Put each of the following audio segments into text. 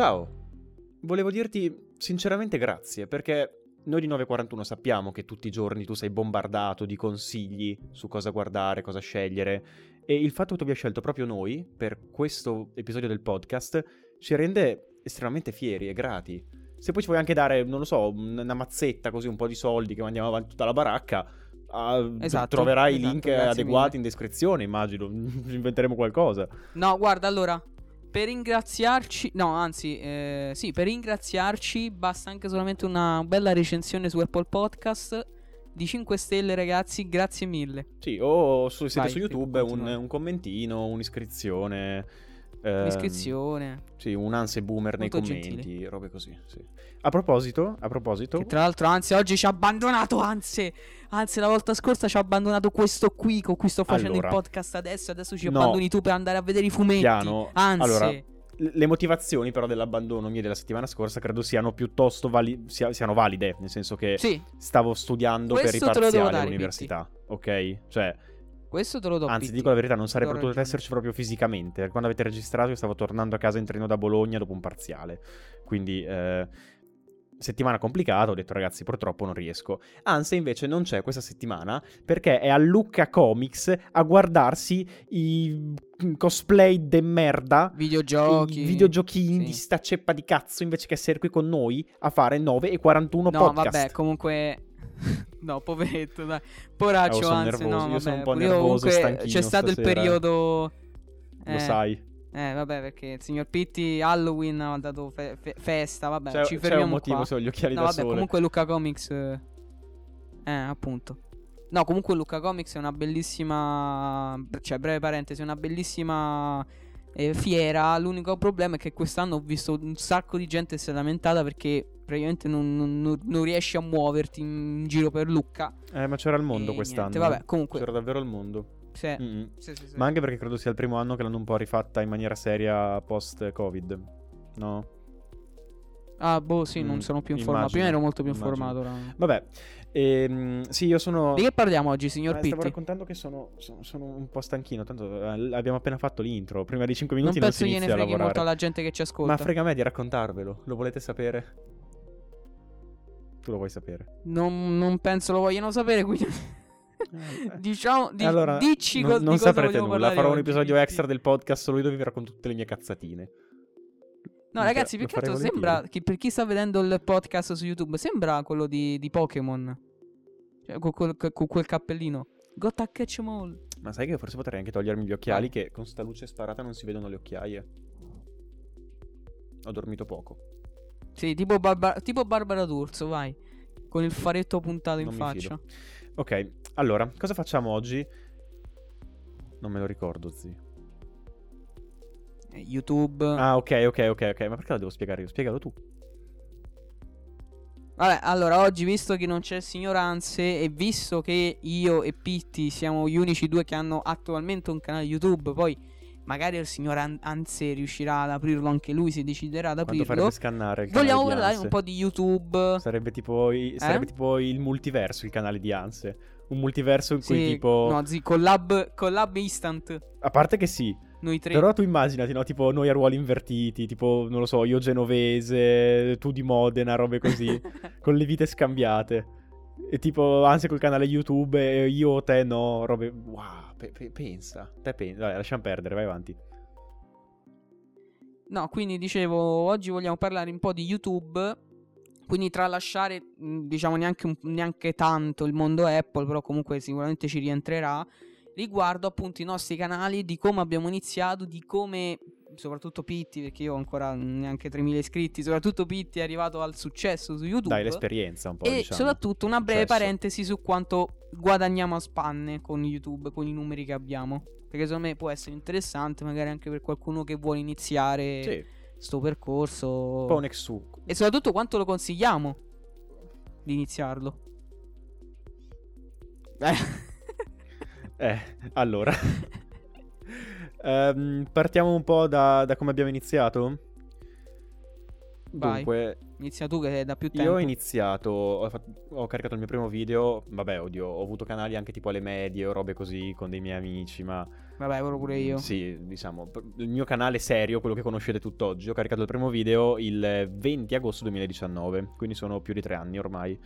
Ciao, volevo dirti sinceramente grazie perché noi di 941 sappiamo che tutti i giorni tu sei bombardato di consigli su cosa guardare, cosa scegliere e il fatto che tu abbia scelto proprio noi per questo episodio del podcast ci rende estremamente fieri e grati. Se poi ci vuoi anche dare, non lo so, una mazzetta così, un po' di soldi che mandiamo avanti tutta la baracca, uh, Esatto, troverai i esatto, link adeguati mille. in descrizione, immagino. Inventeremo qualcosa. No, guarda, allora, per ringraziarci, no, anzi, eh, sì, per ringraziarci basta anche solamente una bella recensione su Apple Podcast di 5 stelle, ragazzi, grazie mille. Sì, o su, siete Vai, su YouTube, un, un commentino, un'iscrizione. Ehm, Un'iscrizione. Sì, un anse boomer nei Molto commenti, gentili. robe così. Sì. A proposito, a proposito, Che tra l'altro, anzi, oggi ci ha abbandonato, anzi, anzi, la volta scorsa ci ha abbandonato questo qui con cui sto facendo Allora. il podcast adesso, adesso ci No. abbandoni tu per andare a vedere i fumetti. piano. Anzi, Allora, le motivazioni però dell'abbandono mie della settimana scorsa credo siano piuttosto vali- sia- siano valide, nel senso che sì, stavo studiando per i Questo lo devo parziali all'università, ok? Cioè, questo te lo do. anzi, Pitti. dico la verità, non sarei potuto esserci proprio fisicamente. Quando avete registrato io stavo tornando a casa in treno da Bologna dopo un parziale. Quindi, eh, settimana complicata, ho detto ragazzi purtroppo non riesco. Anzi invece non c'è questa settimana perché è a Lucca Comics a guardarsi i cosplay de merda. Videogiochi. I videogiochini sì. di sta ceppa di cazzo invece che essere qui con noi a fare 9 e 41 No, podcast. vabbè, comunque. No, poveretto, dai. Poraccio, Oh, anzi, nervoso, no, io sono vabbè, un po' nervoso C'è stato il stasera. periodo. Lo eh, sai. Eh, vabbè, perché il signor Pitti Halloween ha dato fe- fe- festa, vabbè, C'è, ci c'è fermiamo un motivo qua. se ho gli occhiali No, da vabbè, sole. comunque Luca Comics eh, eh, appunto. No, comunque Luca Comics è una bellissima cioè breve parentesi, una bellissima eh, fiera. L'unico problema è che quest'anno ho visto un sacco di gente si è lamentata perché praticamente non, non- non- non riesci a muoverti in giro per Lucca. Eh, ma c'era il mondo E quest'anno. niente, vabbè, comunque C'era davvero il mondo. sì, Mm-mm. sì, sì, sì. Ma anche perché credo sia il primo anno che l'hanno un po' rifatta in maniera seria post-Covid. No? Ah, boh, sì, non Mm, sono più informato. Prima ero molto più immagino. informato. Vabbè. Ehm, sì, io sono... Di che parliamo oggi, Eh, signor stavo Pitti? raccontando che sono, sono- sono un po' stanchino. Tanto eh, abbiamo appena fatto l'intro. Prima di 5 Non minuti non, penso si gliene freghi molto alla gente che ci ascolta. Ma frega me di raccontarvelo. Lo volete sapere? Tu lo vuoi sapere. Non, non penso lo vogliano sapere, quindi... Eh, diciamo, di, allora, dici non, co- non cosa saprete nulla. Farò un oggi, episodio Pitti. extra del podcast solo dove vi racconto tutte le mie cazzatine. No, ragazzi, più che altro sembra che per chi sta vedendo il podcast su YouTube, sembra quello di, di Pokémon. Cioè, con, quel- con quel cappellino. Gotta catch 'em all. Ma sai che forse potrei anche togliermi gli occhiali che con sta luce sparata non si vedono le occhiaie. Ho dormito poco. Sì, tipo, Barba- tipo Barbara D'Urso, vai. Con il faretto puntato in Non mi faccia. fido. Ok, allora, cosa facciamo oggi? Non me lo ricordo, zi. YouTube. Ah, ok, ok, ok, ok. Ma perché lo devo spiegare io? Spiegalo tu. Vabbè, allora oggi visto che non c'è il signor Anse e visto che io e Pitti siamo gli unici due che hanno attualmente un canale YouTube, poi magari il signor An- Anse riuscirà ad aprirlo anche lui, si deciderà ad Quando aprirlo. farebbe scannare il Vogliamo parlare un po' di YouTube. Sarebbe tipo, i- sarebbe Eh? tipo il multiverso, il canale di Anse. Un multiverso in cui Sì, tipo... No, zi, collab, collab instant. A parte che sì, Noi tre. Però tu immaginati, no? Tipo noi a ruoli invertiti, tipo, non lo so, io genovese, tu di Modena, robe così, con le vite scambiate. E tipo, anzi col canale YouTube, io, te, no, robe... Wow, pe- pe- pensa, te pensa. Dai, lasciamo perdere, vai avanti. No, quindi dicevo, oggi vogliamo parlare un po' di YouTube. Quindi tralasciare, diciamo, neanche, neanche tanto il mondo Apple, però comunque sicuramente ci rientrerà. Riguardo appunto i nostri canali, di come abbiamo iniziato, di come, soprattutto Pitti, perché io ho ancora neanche 3000 iscritti, soprattutto Pitti è arrivato al successo su YouTube. Dai, l'esperienza un po', E diciamo. soprattutto una breve Successo. parentesi su quanto guadagniamo a spanne con YouTube, con i numeri che abbiamo. Perché secondo me può essere interessante, magari anche per qualcuno che vuole iniziare Sì, sto percorso. un po' un ex su. E soprattutto quanto lo consigliamo di iniziarlo. Eh. Eh, allora. Ehm, partiamo un po' da, da come abbiamo iniziato. Vai. Dunque, Inizia tu che è da più tempo. io ho iniziato, ho, fatto- ho caricato il mio primo video, vabbè, oddio, ho avuto canali anche tipo alle medie o robe così con dei miei amici, ma Vabbè, quello pure io. Sì, diciamo, il mio canale serio, quello che conoscete tutt'oggi, ho caricato il primo video il 20 agosto 2019, quindi sono più di tre anni ormai.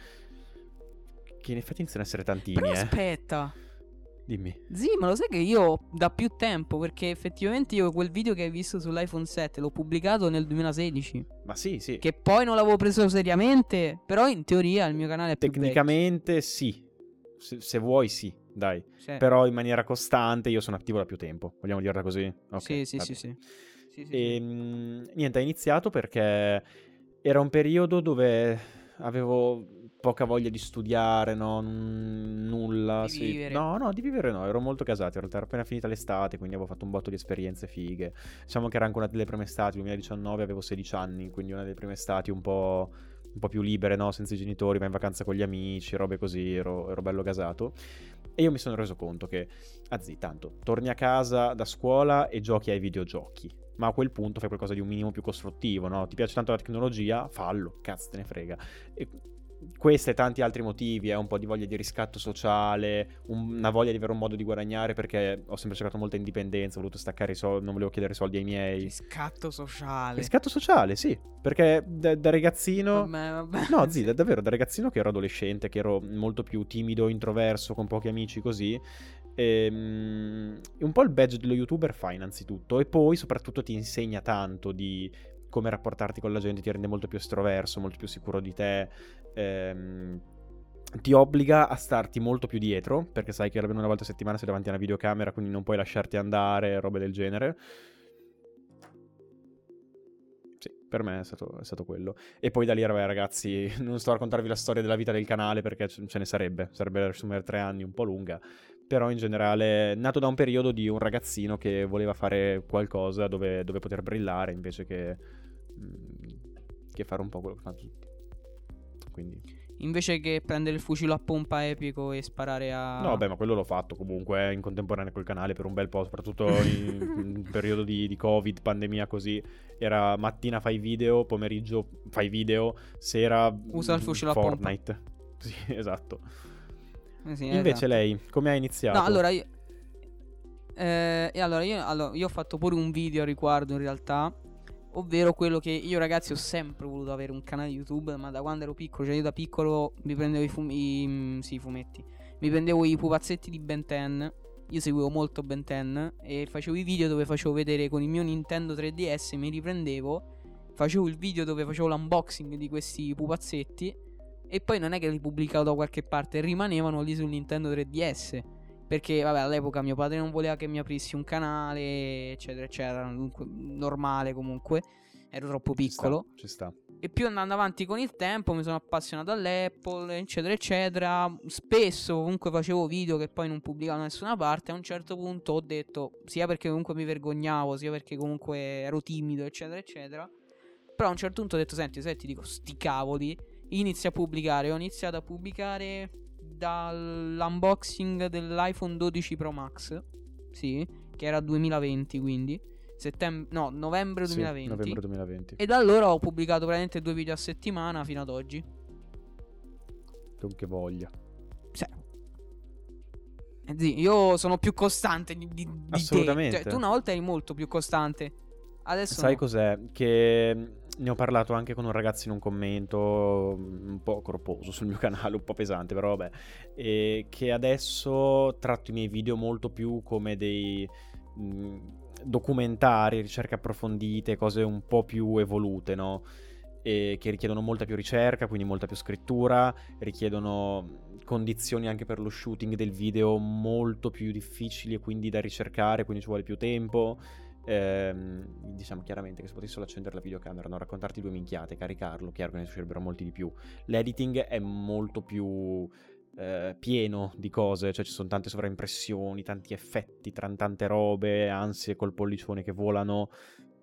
Che in effetti iniziano ad essere tantini, Però eh. aspetta. Dimmi. Sì, ma lo sai che io da più tempo, perché effettivamente io quel video che hai visto sull'iPhone 7 l'ho pubblicato nel 2016. Ma sì, sì. Che poi non l'avevo preso seriamente, però in teoria il mio canale è più Tecnicamente sì. Se, se vuoi sì, dai. Sì. Però in maniera costante io sono attivo da più tempo. Vogliamo dirla così? Ok, sì, sì, sì, sì. Sì, sì, E mm, niente, ha iniziato perché era un periodo dove avevo poca voglia di studiare, no? N- nulla. Di sì. vivere. No, no, di vivere no, ero molto casato. In realtà era appena finita l'estate, quindi avevo fatto un botto di esperienze fighe. Diciamo che era anche una delle prime estati, 2019 avevo 16 anni, quindi una delle prime estati un po', un po' più libere, no? Senza i genitori, ma in vacanza con gli amici, robe così, ero, ero bello gasato. E io mi sono reso conto che, zì, tanto, torni a casa da scuola e giochi ai videogiochi. Ma a quel punto fai qualcosa di un minimo più costruttivo, no? Ti piace tanto la tecnologia? Fallo, cazzo te ne frega. E questo e tanti altri motivi, è un po' di voglia di riscatto sociale, un- una voglia di avere un modo di guadagnare perché ho sempre cercato molta indipendenza, ho voluto staccare i soldi, non volevo chiedere soldi ai miei. Riscatto sociale. Riscatto sociale, sì, perché da, da ragazzino... Vabbè, vabbè. No, zì, da- davvero, da ragazzino che ero adolescente, che ero molto più timido, introverso, con pochi amici così. Ehm, un po' il badge dello youtuber fa innanzitutto e poi soprattutto ti insegna tanto di come rapportarti con la gente, ti rende molto più estroverso, molto più sicuro di te. ehm, ti obbliga a starti molto più dietro, perché sai che almeno una volta a settimana sei davanti a una videocamera, quindi non puoi lasciarti andare, robe del genere. Sì, per me è stato, è stato quello. E poi da lì, vabbè, ragazzi, non sto a raccontarvi la storia della vita del canale perché ce ne sarebbe. Sarebbe da riassumere tre anni, un po' lunga. Però in generale, nato da un periodo di un ragazzino che voleva fare qualcosa dove, dove poter brillare invece che, mm, che fare un po' quello che fanno tutti. Quindi. Invece che prendere il fucile a pompa epico e sparare a... No, beh, ma quello l'ho fatto comunque in contemporanea col canale per un bel po', soprattutto in, in periodo di, di Covid, pandemia così. Era mattina fai video, pomeriggio fai video, sera Usa il fucile a pompa. Fortnite. Sì, esatto. Eh sì, Invece esatto. lei, come ha iniziato? No, allora io... Eh, allora io, allora io ho fatto pure un video a riguardo in realtà Ovvero quello che io ragazzi ho sempre voluto avere un canale YouTube Ma da quando ero piccolo, cioè io da piccolo mi prendevo i, fum- i, sì, i fumetti Mi prendevo i pupazzetti di Ben 10 Io seguivo molto Ben 10 E facevo i video dove facevo vedere con il mio Nintendo 3DS Mi riprendevo Facevo il video dove facevo l'unboxing di questi pupazzetti E poi non è che li pubblicavo da qualche parte Rimanevano lì sul Nintendo 3DS perché, vabbè, all'epoca mio padre non voleva che mi aprissi un canale, eccetera, eccetera. Dunque, normale comunque. Ero troppo Ci sta, piccolo. Ci sta. E più andando avanti con il tempo mi sono appassionato all'Apple, eccetera, eccetera. Spesso comunque facevo video che poi non pubblicavo da nessuna parte. A un certo punto ho detto, sia perché comunque mi vergognavo, sia perché comunque ero timido, eccetera, eccetera. Però a un certo punto ho detto, senti, se ti dico, sti cavoli, inizia a pubblicare. Ho iniziato a pubblicare dall'unboxing dell'iPhone 12 Pro Max. Sì, che era 2020 quindi. Settembre, no, novembre Sì, 2020. novembre 2020. E da allora ho pubblicato praticamente due video a settimana fino ad oggi. Con che voglia. Cioè. Eh, sì, io sono più costante di, di, di te. Assolutamente. Cioè, tu una volta eri molto più costante. Adesso Sai no. cos'è? Che ne ho parlato anche con un ragazzo in un commento mm, un po' corposo sul mio canale, un po' pesante, però vabbè. E che adesso tratto i miei video molto più come dei mh, documentari, ricerche approfondite, cose un po' più evolute, no? E che richiedono molta più ricerca, quindi molta più scrittura, richiedono condizioni anche per lo shooting del video molto più difficili e quindi da ricercare, quindi ci vuole più tempo. Ehm, diciamo chiaramente che se potessi solo accendere la videocamera, non raccontarti due minchiate, caricarlo, chiaro che ne servirebbero molti di più. L'editing è molto più eh, pieno di cose, cioè ci sono tante sovraimpressioni, tanti effetti, tran- tante robe, ansie col pollicione che volano.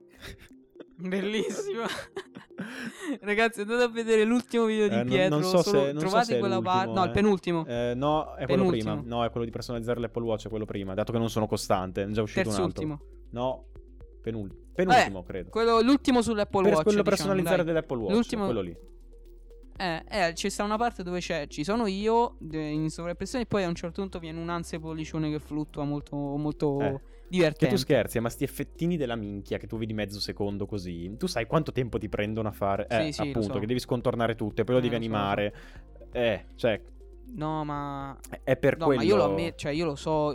Bellissimo. Ragazzi, andate a vedere l'ultimo video di Eh, Pietro. non so se- non so trovate è quella parte. No, il eh. penultimo. Eh, no, è quello Penultimo. prima. No, è quello di personalizzare l'Apple Watch, è quello prima. Dato che non sono costante, è già uscito un altro. Terzultimo. No, Penul- penultimo, credo. Quello, l'ultimo sull'Apple Per Watch. quello diciamo, personalizzare dai. dell'Apple Watch, L'ultimo- quello lì. Eh, eh, ci sta una parte dove c'è, ci sono io in sovrappressione e poi a un certo punto viene un ansia pollicione che fluttua molto, molto Eh. Che divertente. tu scherzi, ma sti effettini della minchia che tu vedi mezzo secondo così, tu sai quanto tempo ti prendono a fare? Eh, Sì, sì, lo appunto, so. che devi scontornare tutto e poi lo Eh, devi lo so, lo so. animare. Eh, cioè, No, ma è per No, quello... ma io lo ammetto, cioè io lo so.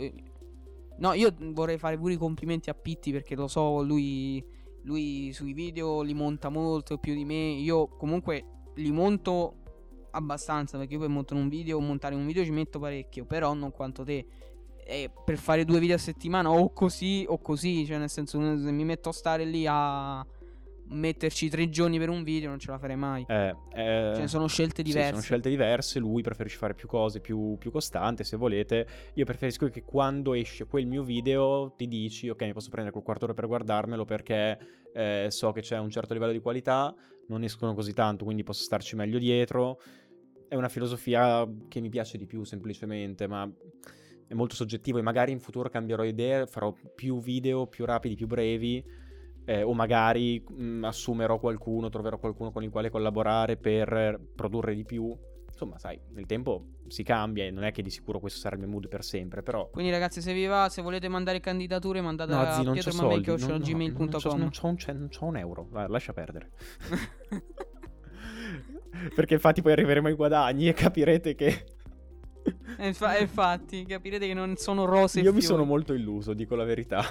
No, io vorrei fare pure i complimenti a Pitti perché lo so, lui, lui sui video li monta molto più di me. Io comunque li monto abbastanza perché io per montare un video, montare un video ci metto parecchio, però non quanto te. E per fare due video a settimana o così o così, cioè nel senso se mi metto a stare lì a metterci tre giorni per un video non ce la farei mai. Eh, eh, Cioè sono scelte sì, diverse. sono scelte diverse, lui preferisce fare più cose, più, più costante, se volete. Io preferisco che quando esce quel mio video ti dici, ok, mi posso prendere quel quarto d'ora per guardarmelo perché eh, so che c'è un certo livello di qualità, non escono così tanto, quindi posso starci meglio dietro. È una filosofia che mi piace di più semplicemente, ma è molto soggettivo e magari in futuro cambierò idea, farò più video più rapidi, più brevi eh, o magari mh, assumerò qualcuno, troverò qualcuno con il quale collaborare per produrre di più. Insomma, sai, nel tempo si cambia e non è che di sicuro questo sarà il mio mood per sempre, però... Quindi ragazzi se vi va, se volete mandare candidature mandate No, a zi, non c'ho soldi, non, no, non, non, non c'ho un euro, Vai, lascia perdere. Perché infatti poi arriveremo ai guadagni e capirete che infa- infatti, capirete che non sono rose io mi sono molto illuso, dico la verità.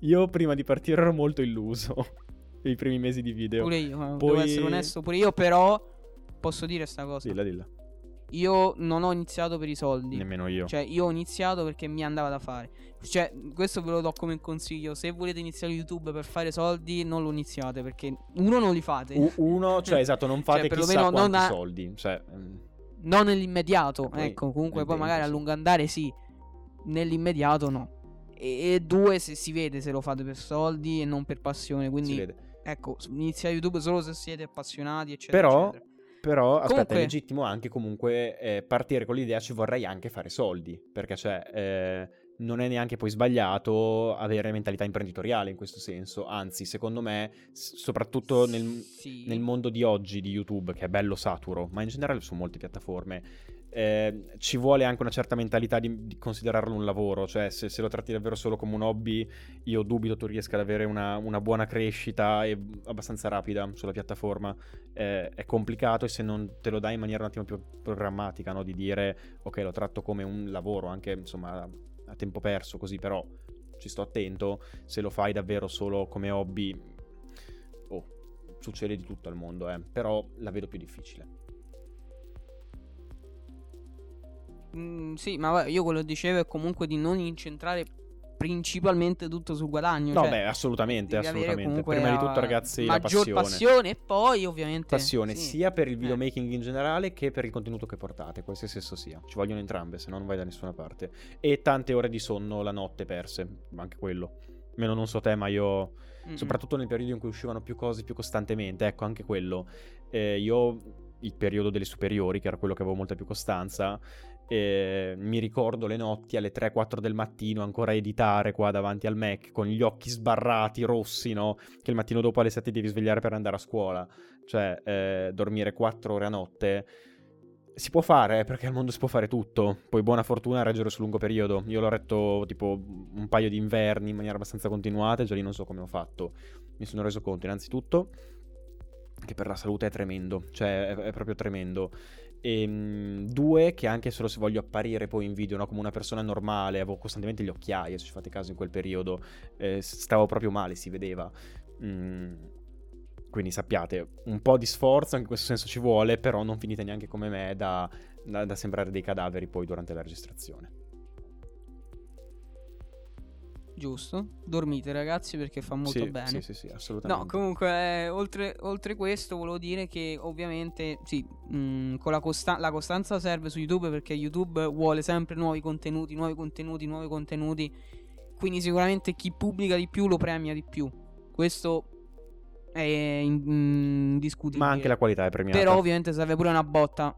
Io prima di partire ero molto illuso. I primi mesi di video. Pure io, eh, Poi- devo essere onesto, pure io però posso dire sta cosa. Dilla, dilla. Io non ho iniziato per i soldi. Nemmeno io. Cioè, io ho iniziato perché mi andava da fare. Cioè, questo ve lo do come consiglio. Se volete iniziare YouTube per fare soldi, non lo iniziate. Perché uno non li fate. U- uno, cioè esatto, non fate Cioè, chissà perlomeno non quanti a- soldi. Cioè, mm, non nell'immediato. Poi ecco, comunque poi magari a lungo andare sì. Nell'immediato no. E, e due, se si vede se lo fate per soldi e non per passione. si Quindi, ecco, iniziare YouTube solo se siete appassionati, eccetera. Però, eccetera. però aspetta, Comunque- è legittimo anche comunque eh, partire con l'idea ci vorrei anche fare soldi. Perché, cioè, eh, non è neanche poi sbagliato avere mentalità imprenditoriale in questo senso. Anzi, secondo me, soprattutto nel, Sì. nel mondo di oggi di YouTube, che è bello saturo, ma in generale su molte piattaforme, eh, ci vuole anche una certa mentalità di, di considerarlo un lavoro. Cioè, se, se lo tratti davvero solo come un hobby, io dubito tu riesca ad avere una, una buona crescita e abbastanza rapida sulla piattaforma. Eh, è complicato e se non te lo dai in maniera un attimo più programmatica, no? di dire ok, lo tratto come un lavoro, anche insomma a tempo perso, così però ci sto attento. Se lo fai davvero solo come hobby, oh, succede di tutto al mondo, eh. però la vedo più difficile. Mm, sì, ma io quello che dicevo è comunque di non incentrare principalmente tutto sul guadagno. No, cioè, beh, assolutamente, assolutamente. Prima di tutto, ragazzi, la maggior passione. e poi ovviamente Passione sì. sia per il Eh. videomaking in generale che per il contenuto che portate, qualsiasi esso sia. Ci vogliono entrambe, se no non vai da nessuna parte. E tante ore di sonno la notte perse, anche quello. Almeno non so te, ma io, Mm-mm. soprattutto nel periodo in cui uscivano più cose più costantemente, ecco, anche quello. Eh, io, il periodo delle superiori, che era quello che avevo molta più costanza, eh, mi ricordo le notti alle 3-4 del mattino ancora editare qua davanti al Mac con gli occhi sbarrati, rossi, no? Che il mattino dopo alle 7 devi svegliare per andare a scuola. Cioè, eh, dormire 4 ore a notte si può fare, eh, perché al mondo si può fare tutto. Poi buona fortuna a reggere sul lungo periodo. Io l'ho retto tipo un paio di inverni in maniera abbastanza continuata e già lì non so come ho fatto. Mi sono reso conto innanzitutto che per la salute è tremendo, cioè è, è proprio tremendo. E mm, due, che anche solo se voglio apparire poi in video no, come una persona normale, avevo costantemente gli occhiali, se ci fate caso in quel periodo, eh, stavo proprio male, si vedeva. Mm, quindi sappiate, un po' di sforzo in questo senso ci vuole, però non finite neanche come me da, da- da sembrare dei cadaveri poi durante la registrazione. Giusto. Dormite ragazzi perché fa molto sì, bene. Sì, sì, sì, assolutamente. No, comunque, eh, oltre, oltre questo, volevo dire che ovviamente, sì, mh, con la, costa- la costanza serve su YouTube perché YouTube vuole sempre nuovi contenuti, nuovi contenuti, nuovi contenuti. Quindi sicuramente chi pubblica di più lo premia di più. Questo è in- indiscutibile. Ma anche la qualità è premiata. Però ovviamente serve pure una botta.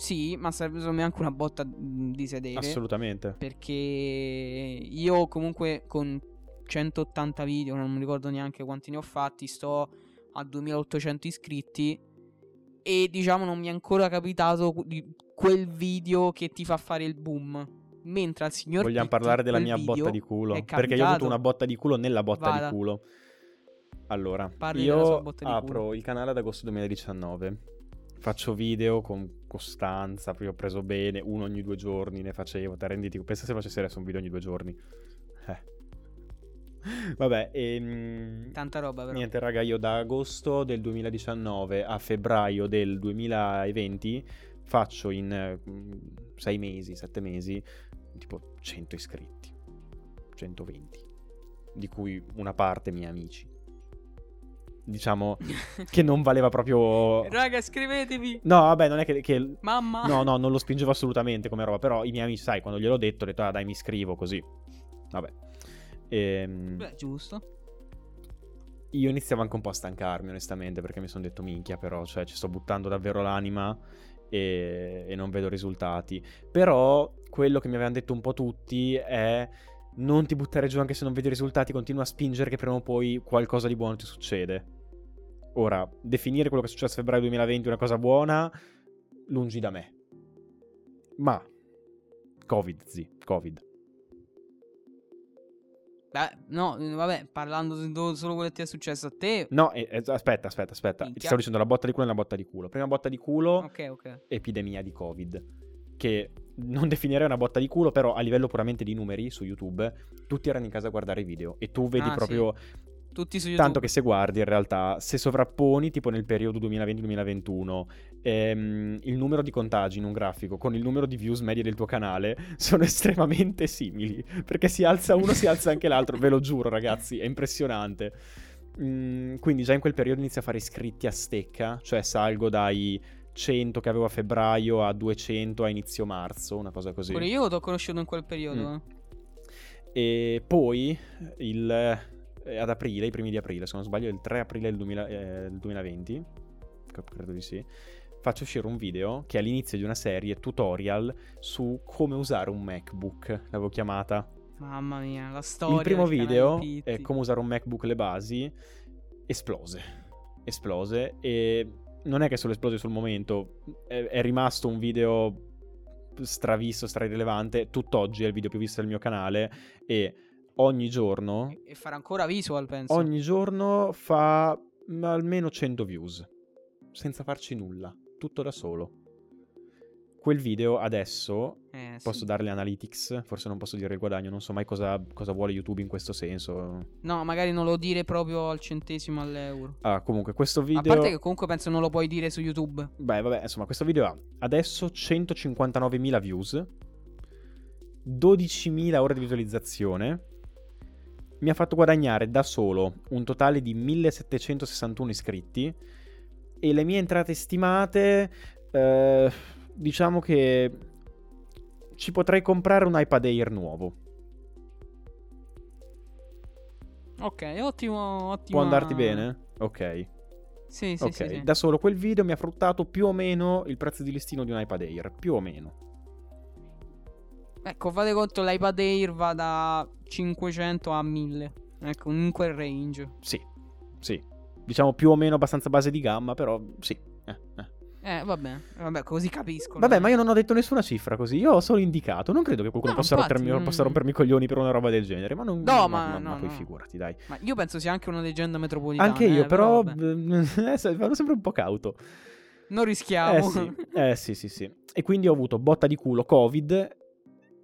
Sì, ma serve secondo me anche una botta di sedere. Assolutamente. Perché io comunque con 180 video, non mi ricordo neanche quanti ne ho fatti, sto a 2800 iscritti e diciamo non mi è ancora capitato quel video che ti fa fare il boom. Mentre al signor Vogliamo Pitti, parlare della mia botta di culo? Perché io ho avuto una botta di culo nella botta Vada. di culo. Allora, Parli della sua io botta di apro culo. il canale ad agosto 2019. Faccio video con costanza, poi ho preso bene, uno ogni due giorni ne facevo. Te renditi, pensa se facessi adesso un video ogni due giorni. Eh. Vabbè, ehm, Tanta roba, però. Niente, raga, io da agosto del 2019 a febbraio del 2020 faccio in mm, sei mesi, sette mesi, tipo 100 iscritti, 120, di cui una parte miei amici. Diciamo che non valeva proprio... Raga, iscrivetevi. No, vabbè, non è che... che- Mamma. No, no, non lo spingevo assolutamente come roba, però i miei amici, sai, quando gliel'ho detto, ho detto, ah dai, mi iscrivo, così. Vabbè. Ehm... Beh, giusto. Io iniziavo anche un po' a stancarmi, onestamente, perché mi sono detto minchia, però, cioè, ci sto buttando davvero l'anima e, e non vedo risultati. Però, quello che mi avevano detto un po' tutti è non ti buttare giù anche se non vedi risultati, continua a spingere che prima o poi qualcosa di buono ti succede. Ora, definire quello che è successo a febbraio 2020 una cosa buona, lungi da me. Ma, Covid, zi, Covid. Beh, no, eh, vabbè, parlando solo quello che ti è successo a te. No, eh, eh, aspetta, aspetta, aspetta. Ti Minchia. stavo dicendo la botta di culo e la botta di culo. Prima botta di culo, Ok, ok. epidemia di Covid. Che non definirei una botta di culo, però a livello puramente di numeri su YouTube, tutti erano in casa a guardare i video. E tu vedi Ah, proprio YouTube. Tanto che se guardi, in realtà, se sovrapponi, tipo nel periodo 2020-2021, ehm, il numero di contagi in un grafico con il numero di views medie del tuo canale sono estremamente simili. Perché si alza uno, si alza anche l'altro. Ve lo giuro, ragazzi, è impressionante. Mm, quindi già in quel periodo inizio a fare iscritti a stecca, cioè salgo dai 100 che avevo a febbraio a 200 a inizio marzo, una cosa così. Pure io ti ho conosciuto in quel periodo. Mm. eh. E poi il, eh, ad aprile, i primi di aprile, se non sbaglio, il 3 aprile del, 2000 eh, del 2020, c- credo di sì, faccio uscire un video che è all'inizio di una serie tutorial su come usare un MacBook, l'avevo chiamata. Mamma mia, la storia. il primo video è come usare un MacBook le basi, esplose, esplose. E non è che solo esplose sul momento, è, è rimasto un video stravisto, strarilevante, tutt'oggi è il video più visto del mio canale. E ogni giorno, E farà ancora visual, penso. ogni giorno fa almeno 100 views, senza farci nulla, tutto da solo. Quel video adesso Eh, sì. posso dare le analytics, forse non posso dire il guadagno, non so mai cosa, cosa vuole YouTube in questo senso. No, magari non lo dire proprio al centesimo all'euro. Ah, comunque questo video... A parte che comunque penso non lo puoi dire su YouTube. Beh, vabbè, insomma, questo video ha adesso 159.000 views, 12.000 ore di visualizzazione. Mi ha fatto guadagnare da solo un totale di 1.761 iscritti. E le mie entrate stimate, eh, diciamo che ci potrei comprare un iPad Air nuovo. Ok, ottimo, ottimo. Può andarti bene? Ok. Sì, sì, ok, sì, sì. da solo quel video mi ha fruttato più o meno il prezzo di listino di un iPad Air, più o meno. Ecco, fate conto, l'iPad Air va da 500 a 1000. Ecco, in quel range. Sì, sì. Diciamo più o meno abbastanza base di gamma, però sì. Eh, eh. Eh, vabbè, vabbè, così capisco. Vabbè, ma io non ho detto nessuna cifra così. Io ho solo indicato. Non credo che qualcuno No, possa, infatti, rottermi, mm. possa rompermi i coglioni per una roba del genere. Ma non. No, ma- no, poi no. figurati, dai. Ma io penso sia anche una leggenda metropolitana. Anche io, eh, però. eh, se- vado sempre un po' cauto. Non rischiamo. Eh sì, eh sì, sì, sì. E quindi ho avuto botta di culo Covid,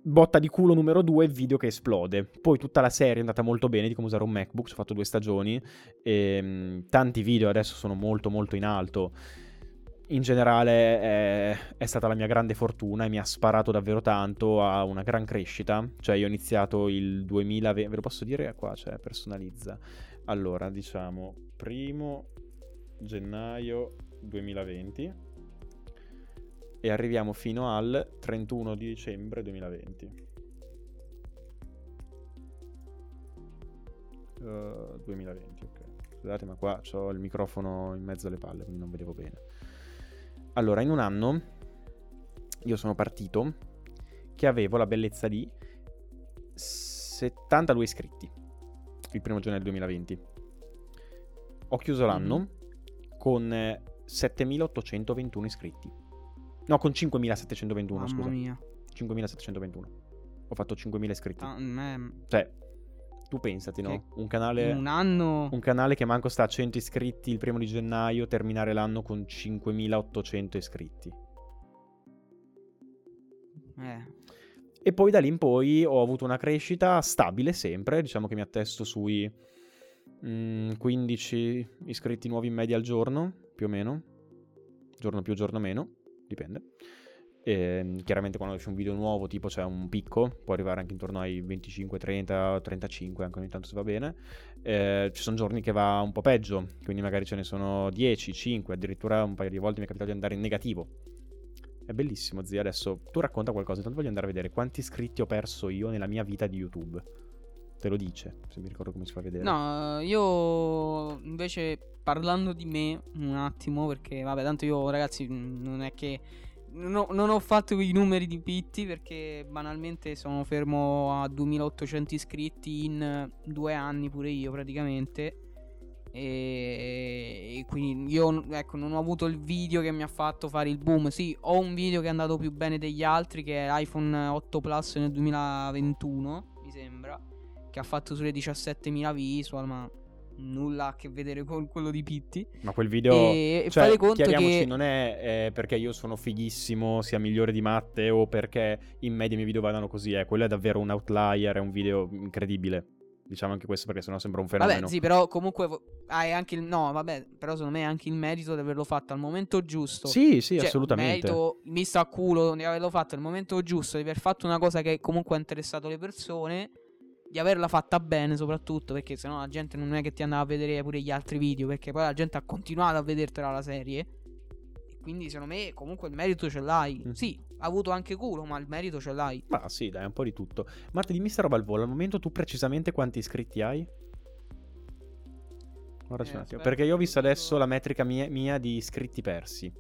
botta di culo numero due, video che esplode. Poi tutta la serie è andata molto bene di come usare un MacBook, ho fatto due stagioni. E, mh, tanti video adesso sono molto molto in alto. In generale è, è stata la mia grande fortuna e mi ha sparato davvero tanto a una gran crescita. Cioè io ho iniziato il 2020, ve lo posso dire qua, cioè personalizza. Allora, diciamo, primo gennaio 2020 e arriviamo fino al 31 di dicembre 2020. Uh, 2020, ok. Scusate, ma qua ho il microfono in mezzo alle palle, quindi non vedevo bene. Allora, in un anno io sono partito che avevo la bellezza di 72 iscritti. il primo gennaio del 2020. Ho chiuso l'anno Mhm. con eh, 7821 iscritti. No, con 5721, Mamma scusa. mia. 5721. Ho fatto 5000 iscritti. Ta- me- Cioè, tu pensati, no? Che- Un canale... in un anno... Un canale che manco sta a 100 iscritti il primo di gennaio, terminare l'anno con 5800 iscritti. Eh. E poi da lì in poi ho avuto una crescita stabile sempre, diciamo che mi attesto sui mm, 15 iscritti nuovi in media al giorno, più o meno, giorno più, giorno meno, dipende. E, chiaramente quando esce un video nuovo tipo c'è un picco, può arrivare anche intorno ai 25, 30, 35 anche ogni tanto se va bene. Eh, ci sono giorni che va un po' peggio, quindi magari ce ne sono 10, 5, addirittura un paio di volte mi è capitato di andare in negativo. È bellissimo, zia. Adesso tu racconta qualcosa. Intanto voglio andare a vedere quanti iscritti ho perso io nella mia vita di YouTube. Te lo dice, se mi ricordo come si fa a vedere. No, io invece parlando di me un attimo, perché vabbè, tanto io ragazzi non è che non ho, non ho fatto i numeri di Pitti perché banalmente sono fermo a 2800 iscritti in due anni pure io praticamente. E, e quindi io ecco non ho avuto il video che mi ha fatto fare il boom. Sì, ho un video che è andato più bene degli altri che è iPhone 8 Plus nel 2021, mi sembra che ha fatto sulle 17.000 visual, ma nulla a che vedere con quello di Pitti. Ma quel video... e Cioè, fate conto che non è eh, perché io sono fighissimo, sia migliore di Matte o perché in media i miei video vadano così. Eh. Quello è davvero un outlier, è un video incredibile. Diciamo anche questo perché sennò sembra un fenomeno. Vabbè, sì, però comunque hai anche il no, vabbè, però secondo me hai anche il merito di averlo fatto al momento giusto. Sì, sì, Cioè, assolutamente. merito misto a culo di averlo fatto al momento giusto, di aver fatto una cosa che comunque ha interessato le persone, di averla fatta bene soprattutto, perché sennò la gente non è che ti andava a vedere pure gli altri video, perché poi la gente ha continuato a vedertela la serie. E quindi secondo me comunque il merito ce l'hai. Mm. Sì, ha avuto anche culo, ma il merito ce l'hai. Ma sì, dai, un po' di tutto. Marti, dimmi sta roba al volo. Al momento tu precisamente quanti iscritti hai? Guardaci Eh, un attimo. Perché io ho visto adesso la metrica mia, mia di iscritti persi.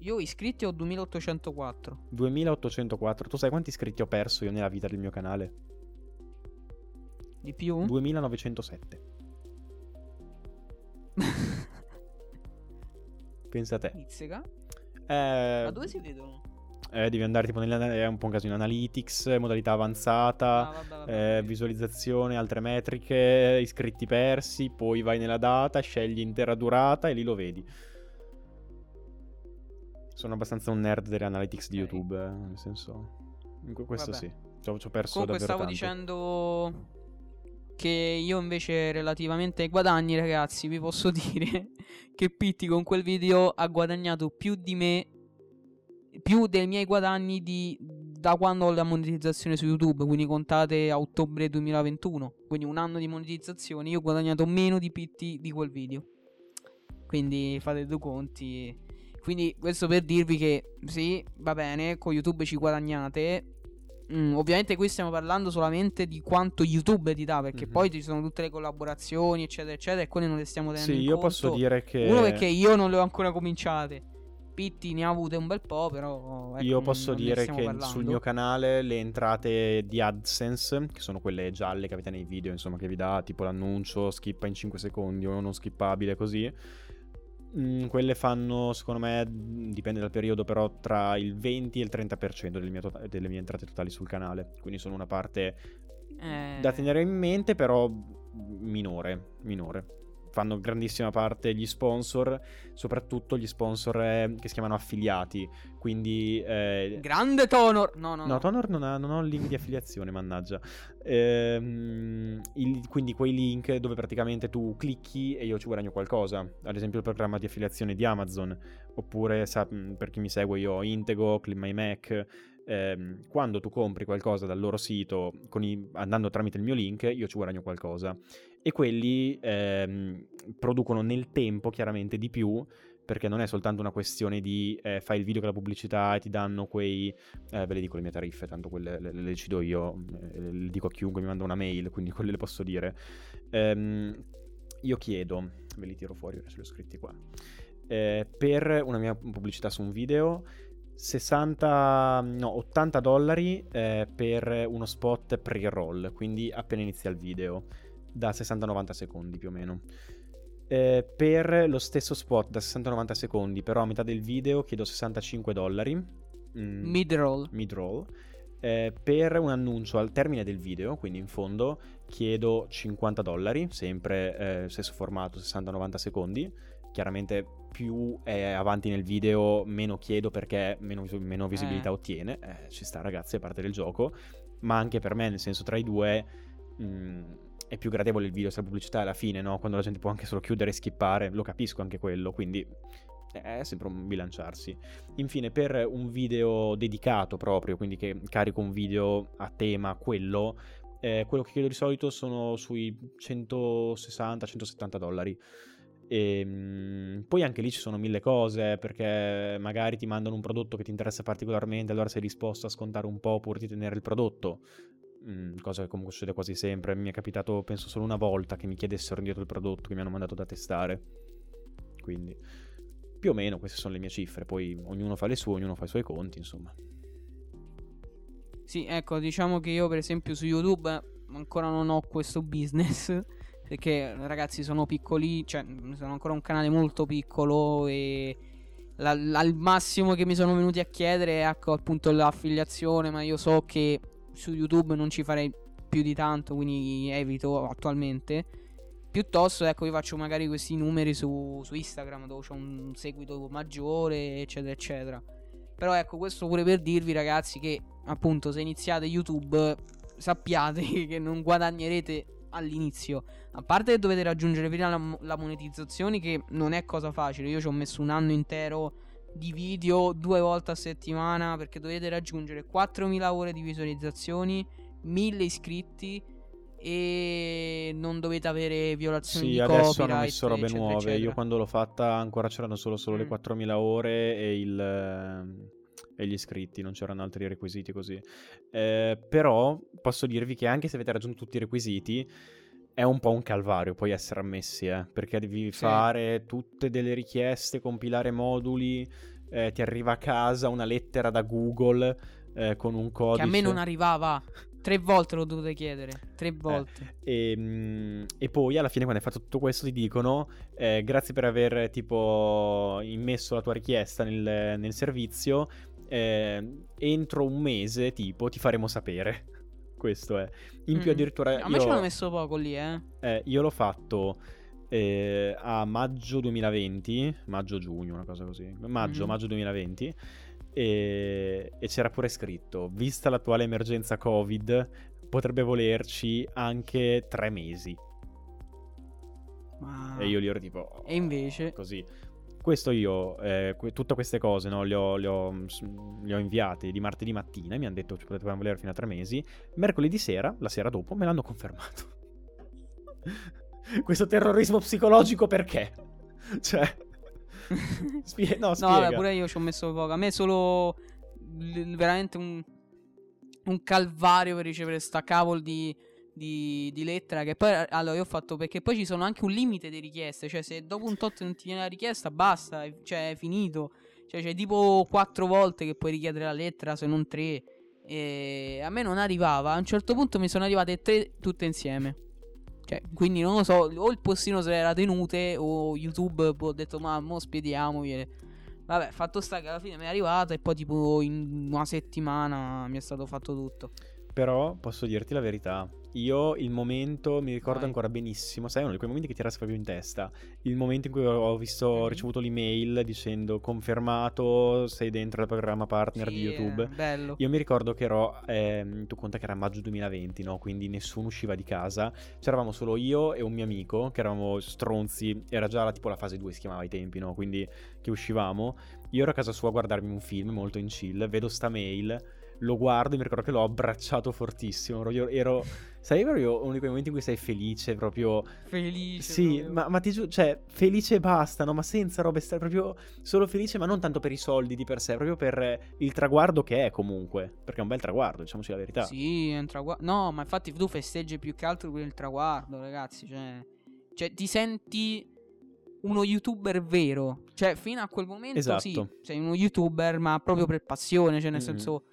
Io iscritti ho 2804. 2804. Tu sai quanti iscritti ho perso io nella vita del mio canale? Di più? 2907. Pensa a te. Pizzica. Eh, Ma dove si vedono? eh, devi andare tipo nelle, è un po' un casino. Analytics, modalità avanzata. Ah, vabbè, vabbè, eh, visualizzazione, altre metriche, iscritti persi, poi vai nella data, scegli intera durata e lì lo vedi. Sono abbastanza un nerd delle analytics di Ok. YouTube, eh, nel senso... Questo Vabbè. sì, ci ho, ci ho perso Comunque stavo tanto. dicendo che io invece relativamente ai guadagni, ragazzi, vi posso dire che Pitti con quel video ha guadagnato più di me, più dei miei guadagni di, da quando ho la monetizzazione su YouTube, quindi contate a ottobre 2021, quindi un anno di monetizzazione, io ho guadagnato meno di Pitti di quel video. Quindi fate due conti. Quindi questo per dirvi che sì, va bene, con YouTube ci guadagnate. Mm, ovviamente qui stiamo parlando solamente di quanto YouTube ti dà, perché Mhm. poi ci sono tutte le collaborazioni, eccetera, eccetera, e quelle non le stiamo tenendo Sì, io conto. posso dire che... Uno perché io non le ho ancora cominciate. Pitti ne ha avute un bel po', però ecco, Io posso dire che parlando. sul mio canale le entrate di AdSense, che sono quelle gialle che avete nei video, insomma, che vi dà tipo l'annuncio, skippa in 5 secondi o non skippabile così. Mm, quelle fanno, secondo me, mm, dipende dal periodo, però tra il 20 e il 30% delle mie, tota- delle mie entrate totali sul canale. Quindi sono una parte Eh, da tenere in mente, però minore, minore. Fanno grandissima parte gli sponsor, soprattutto gli sponsor eh, che si chiamano affiliati. Quindi eh, Grande Tonor. No, no, No, no. Tonor non ha, non ha un link di affiliazione, mannaggia. Ehm, il- quindi quei link dove praticamente tu clicchi e io ci guadagno qualcosa. Ad esempio il programma di affiliazione di Amazon. Oppure, sa- per chi mi segue, io ho Intego, Clean My Mac. Ehm, quando tu compri qualcosa dal loro sito i- andando tramite il mio link, io ci guadagno qualcosa. E quelli ehm, producono nel tempo chiaramente di più perché non è soltanto una questione di eh, fai il video con la pubblicità e ti danno quei eh, ve le dico le mie tariffe, tanto quelle le, le decido io, eh, le dico a chiunque mi manda una mail, quindi quelle le posso dire. Ehm, io chiedo, ve li tiro fuori, adesso li ho scritti qua, eh, per una mia pubblicità su un video 60, no, 80 dollari eh, per uno spot pre-roll, quindi appena inizia il video, da 60-90 secondi più o meno. Eh, per lo stesso spot da 60-90 secondi, però a metà del video, chiedo 65 dollari. Mm, mid-roll. Mid-roll. Eh, per un annuncio al termine del video, quindi in fondo, chiedo 50 dollari, sempre eh, stesso formato, 60-90 secondi chiaramente più è avanti nel video meno chiedo perché meno, meno visibilità eh. ottiene, eh, ci sta ragazzi, è parte del gioco, ma anche per me, nel senso tra i due mh, mm, è più gradevole il video se la pubblicità è alla fine, no? Quando la gente può anche solo chiudere e skippare, lo capisco anche quello, quindi è sempre un bilanciarsi. Infine, per un video dedicato proprio, quindi che carico un video a tema quello, eh, quello che chiedo di solito sono sui 160-170 dollari. E, ehm, poi anche lì ci sono mille cose perché magari ti mandano un prodotto che ti interessa particolarmente, allora sei disposto a scontare un po' pur di tenere il prodotto. Mm, cosa che comunque succede quasi sempre. Mi è capitato, penso, solo una volta che mi chiedessero indietro il prodotto che mi hanno mandato da testare. Quindi, più o meno queste sono le mie cifre. Poi ognuno fa le sue, ognuno fa i suoi conti, insomma. Sì, ecco, diciamo che io, per esempio, su YouTube ancora non ho questo business perché ragazzi sono piccoli, cioè sono ancora un canale molto piccolo e la, la, al massimo che mi sono venuti a chiedere è ecco, appunto l'affiliazione, ma io so che su YouTube non ci farei più di tanto, quindi evito attualmente. Piuttosto, ecco, io faccio magari questi numeri su, su Instagram dove c'è un seguito maggiore, eccetera, eccetera. Però ecco, questo pure per dirvi, ragazzi, che appunto se iniziate YouTube sappiate che non guadagnerete all'inizio. A parte che dovete raggiungere prima la, la monetizzazione, che non è cosa facile. Io ci ho messo un anno intero di video due volte a settimana perché dovete raggiungere 4.000 ore di visualizzazioni, 1.000 iscritti e non dovete avere violazioni sì, di adesso hanno messo robe eccetera, nuove. Eccetera. Io quando l'ho fatta ancora c'erano solo, solo mm. le 4.000 ore e il e gli iscritti, non c'erano altri requisiti così. Eh, però posso dirvi che anche se avete raggiunto tutti i requisiti, è un po' un calvario poi essere ammessi, eh, perché devi sì. fare tutte delle richieste, compilare moduli, eh, ti arriva a casa una lettera da Google eh, con un codice. Che a me non arrivava. Tre volte l'ho dovuto chiedere, tre eh, volte. E, ehm, e, poi alla fine quando hai fatto tutto questo ti dicono eh, grazie per aver tipo immesso la tua richiesta nel, nel servizio, eh, entro un mese tipo ti faremo sapere. Questo è. In più, mm. addirittura. A me ci hanno messo poco lì, eh. eh io l'ho fatto eh, a maggio 2020, maggio-giugno, una cosa così. Maggio, mm. maggio 2020. E, e, c'era pure scritto: Vista l'attuale emergenza Covid, potrebbe volerci anche tre mesi. Ma... E io lì ero tipo. Oh, e invece. Così. Questo io, eh, que- tutte queste cose, no, le, ho, le, ho, le, ho, inviate di martedì mattina mi hanno detto ci potete volere fino a tre mesi. Mercoledì sera, la sera dopo, me l'hanno confermato. Questo terrorismo psicologico perché? Cioè... spie- no, spiega. No, pure io ci ho messo poco. A me è solo l- veramente un, un calvario per ricevere sta cavolo di di, di, lettera che poi allora io ho fatto perché poi ci sono anche un limite di richieste cioè se dopo un tot non ti viene la richiesta basta cioè è finito. Cioè c'è tipo quattro volte che puoi richiedere la lettera se non tre. E a me non arrivava. A un certo punto mi sono arrivate tre tutte insieme. Cioè quindi non lo so o il postino se l'era tenute o YouTube boh, ho detto ma mo spiediamovi vabbè fatto sta che alla fine mi è arrivata e poi tipo in una settimana mi è stato fatto tutto. Però posso dirti la verità io il momento mi ricordo Vai. ancora benissimo, sai, uno di quei momenti che ti resta proprio in testa. Il momento in cui ho visto, ho ricevuto l'email dicendo confermato, sei dentro il programma partner sì, di YouTube. Bello. Io mi ricordo che ero, eh, tu conta che era maggio 2020, no? Quindi nessuno usciva di casa. C'eravamo solo io e un mio amico, che eravamo stronzi. Era già la, tipo la fase 2 si chiamava ai tempi, no? Quindi che uscivamo. Io ero a casa sua a guardarmi un film molto in chill, vedo sta mail lo guardo e mi ricordo che l'ho abbracciato fortissimo. Io ero. Sai, proprio uno di quei momenti in cui sei felice, proprio. Felice. Sì, ma, ma, ti giuro, cioè, felice e basta, no? Ma senza robe, stai proprio solo felice, ma non tanto per i soldi di per sé, proprio per il traguardo che è comunque. Perché è un bel traguardo, diciamoci la verità. Sì, è un traguardo. No, ma infatti tu festeggi più che altro per il traguardo, ragazzi. Cioè, cioè ti senti uno youtuber vero. Cioè, fino a quel momento Esatto. sì, sei uno youtuber, ma proprio per passione, cioè nel Mhm. senso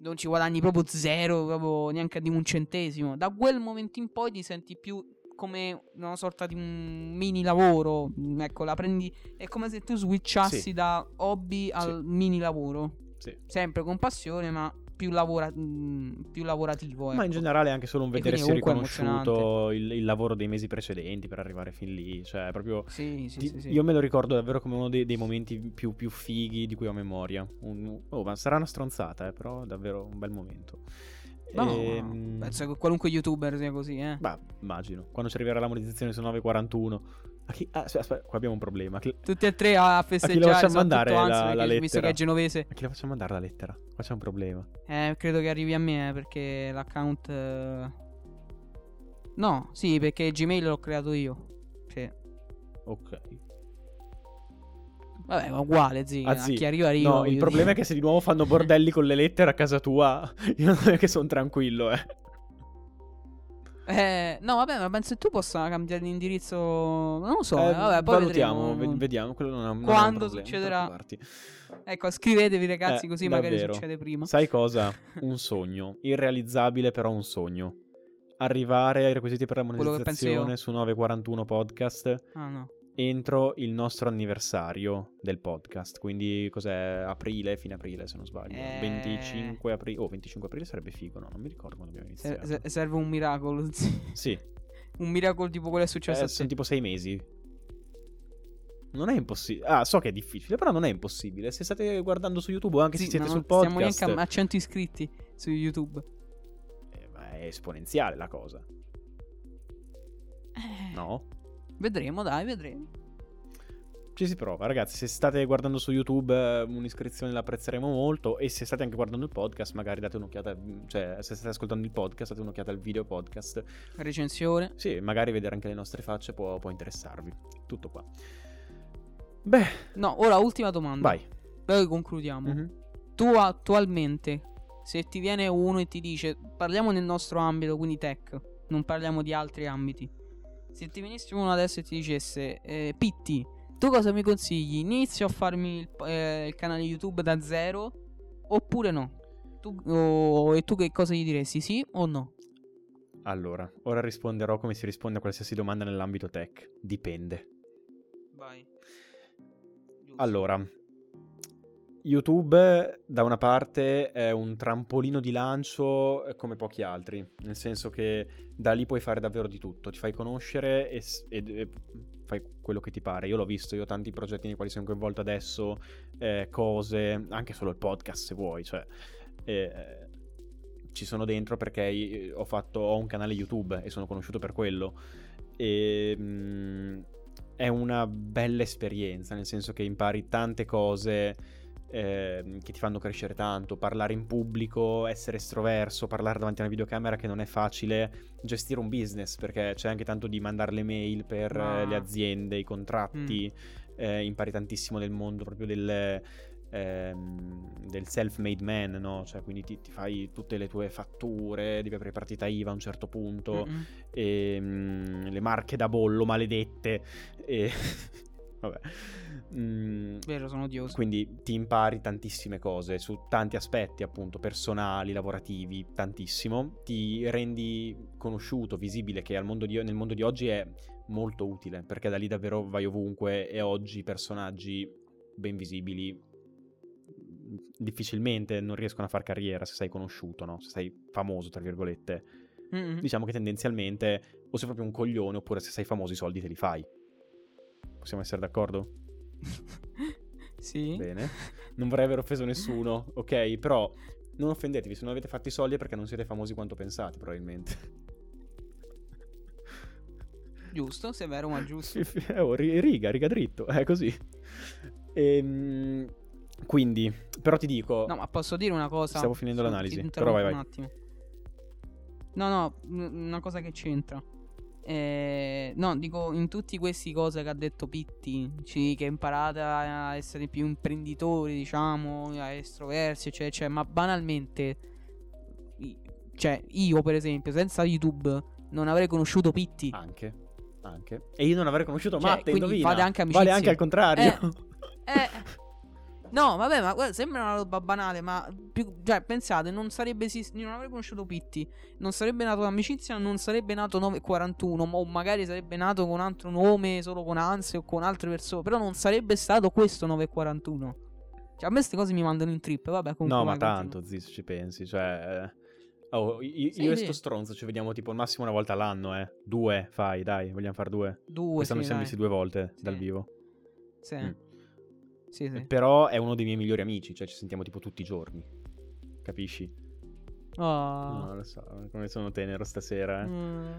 non ci guadagni proprio zero, proprio neanche di un centesimo. Da quel momento in poi ti senti più come una sorta di un mini lavoro. Ecco, la prendi è come se tu switchassi Sì. da hobby al mini lavoro. Sì. Sempre con passione, ma più, lavora- mm, più lavorativo. Ma in ecco. generale anche solo un E vedersi comunque è riconosciuto il, il lavoro dei mesi precedenti per arrivare fin lì. Cioè, proprio. Sì, sì, ti- sì. Io me lo ricordo davvero come uno dei, dei momenti più, più fighi di cui ho memoria. Un- oh, ma sarà una stronzata, eh, però davvero un bel momento. No, Ehm, penso che qualunque youtuber sia così, eh. Bah, immagino. Quando ci arriverà la monetizzazione su 941. A chi... ah, aspetta, aspetta, qua abbiamo un problema. A chi... Tutti e tre a festeggiare. facciamo soprattutto mandare la- la perché- visto che lettera? è genovese. a chi la facciamo mandare la lettera? Qua c'è un problema. Eh, credo che arrivi a me, eh, perché l'account... eh, No, sì, perché Gmail l'ho creato io. Sì. Ok. Vabbè, ma uguale, zi. Ah, a sì. chi arriva arriva. No, il problema è dire. che se di nuovo fanno bordelli con le lettere a casa tua, io non è che sono tranquillo, eh. Eh, no, vabbè, ma penso che tu possa cambiare l'indirizzo... Non lo so, Eh, vabbè, poi valutiamo, vedremo. ve- vediamo, quello non è, non Quando problema, succederà. Ecco, scrivetevi ragazzi, Eh, così magari davvero. succede prima. Sai cosa? Un sogno, irrealizzabile però un sogno. Arrivare ai requisiti per la monetizzazione su 941 podcast Ah, no. Entro il nostro anniversario del podcast. Quindi cos'è? Aprile, fine aprile se non sbaglio. Eh. 25 aprile. Oh, 25 aprile sarebbe figo, no? Non mi ricordo quando abbiamo iniziato. se- serve un miracolo. Sì, Un miracolo tipo quello che è successo eh, a sono tipo sei mesi. Non è impossibile. Ah, so che è difficile, però non è impossibile. Se state guardando su YouTube o anche Sì, se siete ma sul non Siamo podcast, neanche a, a 100 iscritti su YouTube. eh, ma è esponenziale la cosa, Eh, no? Vedremo, dai, vedremo. Ci si prova, ragazzi. Se state guardando su YouTube, eh, un'iscrizione la apprezzeremo molto. E se state anche guardando il podcast, magari date un'occhiata. Cioè, se state ascoltando il podcast, date un'occhiata al video podcast. Recensione. Sì, magari vedere anche le nostre facce può, può interessarvi. Tutto qua. Beh, No, ora ultima domanda. vai. Poi concludiamo. Mhm. Tu attualmente, se ti viene uno e ti dice, parliamo nel nostro ambito, quindi tech, non parliamo di altri ambiti. Se ti venisse uno adesso e ti dicesse, eh, Pitti, tu cosa mi consigli? Inizio a farmi il, eh, il canale YouTube da zero oppure no? Tu, o- e tu che cosa gli diresti? Sì o no? Allora, ora risponderò come si risponde a qualsiasi domanda nell'ambito tech. Dipende. Vai. Allora, YouTube da una parte è un trampolino di lancio eh, come pochi altri, nel senso che da lì puoi fare davvero di tutto, ti fai conoscere e, ed- e fai quello che ti pare. Io l'ho visto, io ho tanti progetti nei quali sono coinvolto adesso, eh, cose, anche solo il podcast se vuoi, cioè eh, ci sono dentro perché ho fatto ho un canale YouTube e sono conosciuto per quello. E, mm, è una bella esperienza, nel senso che impari tante cose ehm, che ti fanno crescere tanto, parlare in pubblico, essere estroverso, parlare davanti a una videocamera che non è facile, gestire un business perché c'è anche tanto di mandare le mail per Ma- eh, le aziende, i contratti, eh, impari tantissimo nel mondo proprio del, ehm, del self-made man, no? Cioè quindi ti, ti fai tutte le tue fatture, devi aprire partita IVA a un certo punto e, mm, le marche da bollo maledette e vabbè Mm, Vero, sono odioso. quindi ti impari tantissime cose su tanti aspetti appunto personali lavorativi tantissimo ti rendi conosciuto visibile che al mondo di- nel mondo di oggi è molto utile perché da lì davvero vai ovunque e oggi personaggi ben visibili mm, difficilmente non riescono a far carriera se sei conosciuto no? se sei famoso tra virgolette Mm-mm. diciamo che tendenzialmente o sei proprio un coglione oppure se sei famoso i soldi te li fai. Possiamo essere d'accordo? sì. Bene. Non vorrei aver offeso nessuno, ok? Però non offendetevi, se non avete fatto i soldi è perché non siete famosi quanto pensate, probabilmente. Giusto, se è vero, ma giusto. oh, ri- riga, riga dritto, è così. Ehm, quindi, però ti dico... No, ma posso dire una cosa? Stavo finendo Su- l'analisi, però vai, interrompo Un attimo. No, no, una cosa che c'entra. Eh, no, dico, in tutti questi cose che ha detto Pitti, ci- che imparate a essere più imprenditori, diciamo, a estroversi, eccetera, eccetera, ma banalmente, cioè, io per esempio, senza YouTube non avrei conosciuto Pitti. Anche. Anche. E io non avrei conosciuto Cioè, Matte, indovina. fate anche amicizie. Vale anche al contrario. Eh. No, vabbè, ma guarda, sembra una roba banale, ma più, cioè, pensate, non sarebbe esist- io non avrei conosciuto Pitti, non sarebbe nato l'amicizia, non sarebbe nato 941, o magari sarebbe nato con un altro nome, solo con Anse o con altre persone, però non sarebbe stato questo 941. Cioè, a me queste cose mi mandano in trip, vabbè, comunque no, ma tanto, zio, se ci pensi. Cioè... eh, Oh, io, Sì, io e sto stronzo ci vediamo tipo al massimo una volta all'anno, eh. Due, fai, dai, vogliamo fare due. Due, Quest'anno sì, ci siamo visti due volte Sì. dal vivo. Sì. Mm. Sì, sì. Però è uno dei miei migliori amici, cioè ci sentiamo tipo tutti i giorni. Capisci? Oh. No, lo so, come sono tenero stasera. Eh. Mm.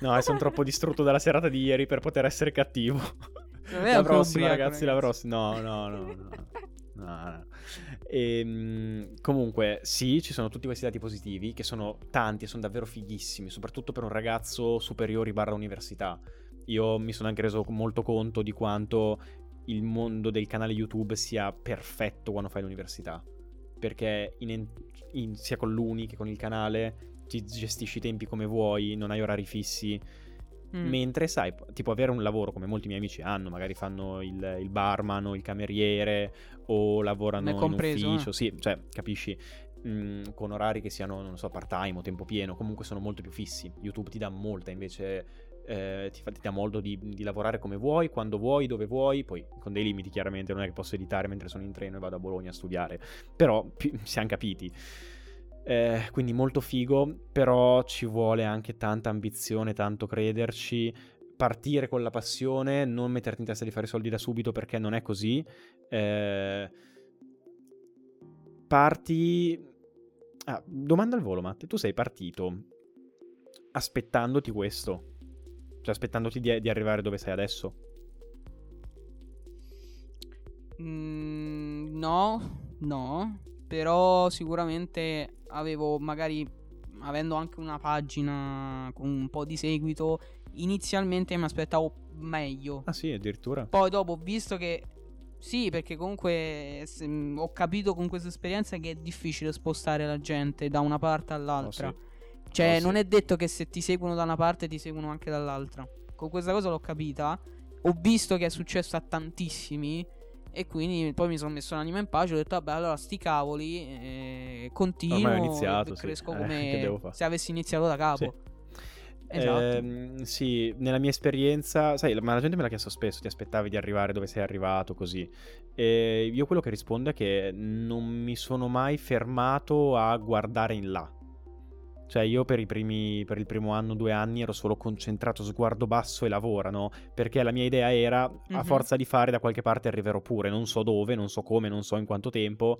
No, e sono troppo distrutto dalla serata di ieri per poter essere cattivo. La prossima, ubriaco, ragazzi, la ragazzi. prossima. No, no, no, no. No, no. Ehm, comunque, sì, ci sono tutti questi dati positivi che sono tanti e sono davvero fighissimi, soprattutto per un ragazzo superiori barra università. Io mi sono anche reso molto conto di quanto il mondo del canale YouTube sia perfetto quando fai l'università. Perché in in- sia con l'uni che con il canale ti gestisci i tempi come vuoi, non hai orari fissi. Mm. Mentre, sai, tipo avere un lavoro come molti miei amici hanno, magari fanno il, il barman o il cameriere o lavorano Me in compreso, ufficio, eh. sì, cioè, capisci, Mm, con orari che siano, non so, part-time o tempo pieno, comunque sono molto più fissi. YouTube ti dà molta, invece eh, ti, fa- ti dà molto di, di lavorare come vuoi, quando vuoi, dove vuoi, poi con dei limiti chiaramente, non è che posso editare mentre sono in treno e vado a Bologna a studiare, però pi- siamo capiti. Eh, quindi molto figo, però ci vuole anche tanta ambizione, tanto crederci, partire con la passione, non metterti in testa di fare soldi da subito perché non è così. Eh, parti... Ah, domanda al volo, Matte, tu sei partito aspettandoti questo? Cioè aspettandoti di, di arrivare dove sei adesso? Mm, no, no, però sicuramente avevo magari avendo anche una pagina con un po' di seguito, inizialmente mi aspettavo meglio. Ah sì, addirittura. Poi dopo ho visto che sì, perché comunque se- ho capito con questa esperienza che è difficile spostare la gente da una parte all'altra. Oh, sì. Cioè, sì. non è detto che se ti seguono da una parte ti seguono anche dall'altra. Con questa cosa l'ho capita. Ho visto che è successo a tantissimi. E quindi poi mi sono messo l'anima in pace. Ho detto, vabbè, allora sti cavoli. eh, continuo. Ormai ho iniziato, e sì. Cresco Eh, come fare? se avessi iniziato da capo. Sì. Esatto. Ehm, sì, nella mia esperienza, sai, ma la gente me l'ha chiesto spesso, ti aspettavi di arrivare dove sei arrivato, così. E io quello che rispondo è che non mi sono mai fermato a guardare in là. Cioè, io per, i primi, per il primo anno, due anni, ero solo concentrato, sguardo basso e lavorano. Perché la mia idea era, a Mhm. forza di fare, da qualche parte arriverò pure. Non so dove, non so come, non so in quanto tempo,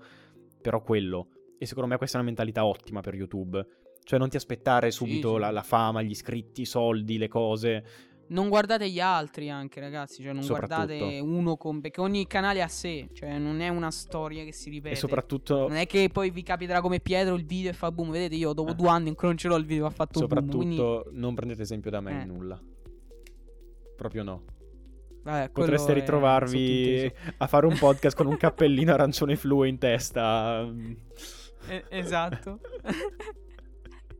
però quello. E secondo me questa è una mentalità ottima per YouTube. Cioè, non ti aspettare subito sì. La, la fama, gli iscritti, i soldi, le cose. Non guardate gli altri anche, ragazzi. Cioè, non guardate Soprattutto. uno con. Perché ogni canale ha sé. Cioè, non è una storia che si ripete. E soprattutto, Non è che poi vi capiterà come Pietro il video e fa boom. Vedete, io dopo Eh. due anni ancora non ce l'ho il video, ha fatto soprattutto boom. Quindi, non prendete esempio da me Eh. nulla. Proprio no. vabbè, Potreste ritrovarvi a fare un podcast con un cappellino arancione fluo in testa. Eh, esatto.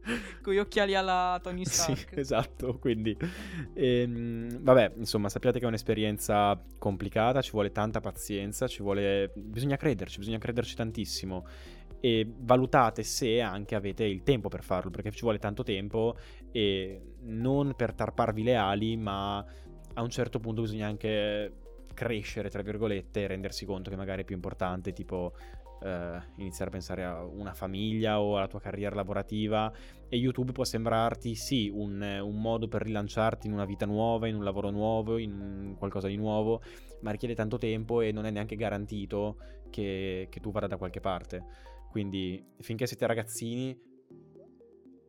con gli occhiali alla Tony Sì, Stark. esatto, quindi ehm, vabbè, insomma, sappiate che è un'esperienza complicata, ci vuole tanta pazienza, ci vuole bisogna crederci, bisogna crederci tantissimo e valutate se anche avete il tempo per farlo, perché ci vuole tanto tempo e non per tarparvi le ali, ma a un certo punto bisogna anche crescere, tra virgolette, e rendersi conto che magari è più importante, tipo eh, iniziare a pensare a una famiglia o alla tua carriera lavorativa e YouTube può sembrarti sì un, un modo per rilanciarti in una vita nuova, in un lavoro nuovo, in qualcosa di nuovo, ma richiede tanto tempo e non è neanche garantito che, che tu vada da qualche parte. Quindi finché siete ragazzini